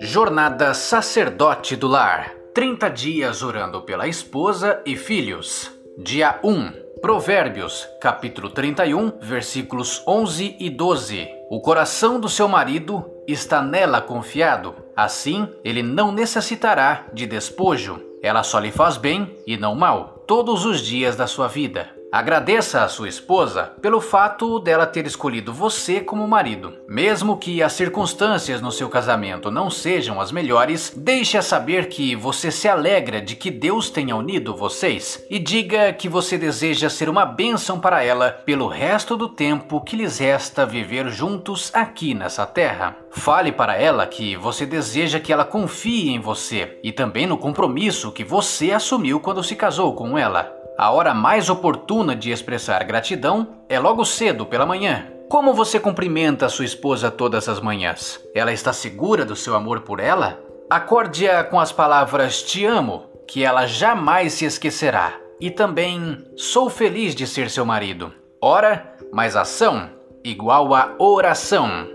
Jornada Sacerdote do Lar 30 dias orando pela esposa e filhos. Dia 1. Provérbios, capítulo 31, versículos 11 e 12. O coração do seu marido está nela confiado, assim ele não necessitará de despojo. Ela só lhe faz bem e não mal, todos os dias da sua vida. Agradeça a sua esposa pelo fato dela ter escolhido você como marido. Mesmo que as circunstâncias no seu casamento não sejam as melhores, deixe-a saber que você se alegra de que Deus tenha unido vocês e diga que você deseja ser uma bênção para ela pelo resto do tempo que lhes resta viver juntos aqui nessa terra. Fale para ela que você deseja que ela confie em você e também no compromisso que você assumiu quando se casou com ela. A hora mais oportuna de expressar gratidão é logo cedo pela manhã. Como você cumprimenta sua esposa todas as manhãs? Ela está segura do seu amor por ela? Acorde-a com as palavras te amo, que ela jamais se esquecerá. E também sou feliz de ser seu marido. Ora mais ação igual a oração.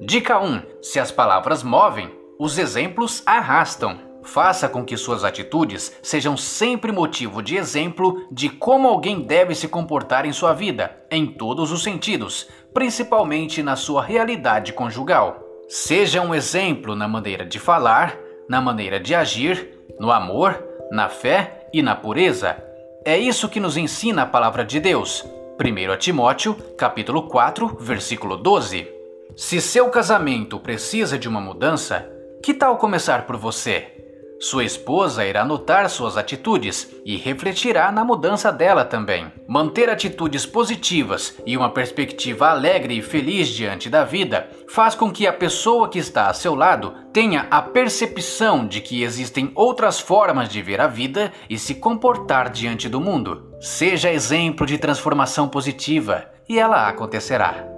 Dica 1: se as palavras movem, os exemplos arrastam. Faça com que suas atitudes sejam sempre motivo de exemplo de como alguém deve se comportar em sua vida, em todos os sentidos, principalmente na sua realidade conjugal. Seja um exemplo na maneira de falar, na maneira de agir, no amor, na fé e na pureza. É isso que nos ensina a palavra de Deus. 1 Timóteo, capítulo 4, versículo 12. Se seu casamento precisa de uma mudança, que tal começar por você? Sua esposa irá notar suas atitudes e refletirá na mudança dela também. Manter atitudes positivas e uma perspectiva alegre e feliz diante da vida faz com que a pessoa que está a seu lado tenha a percepção de que existem outras formas de ver a vida e se comportar diante do mundo. Seja exemplo de transformação positiva e ela acontecerá.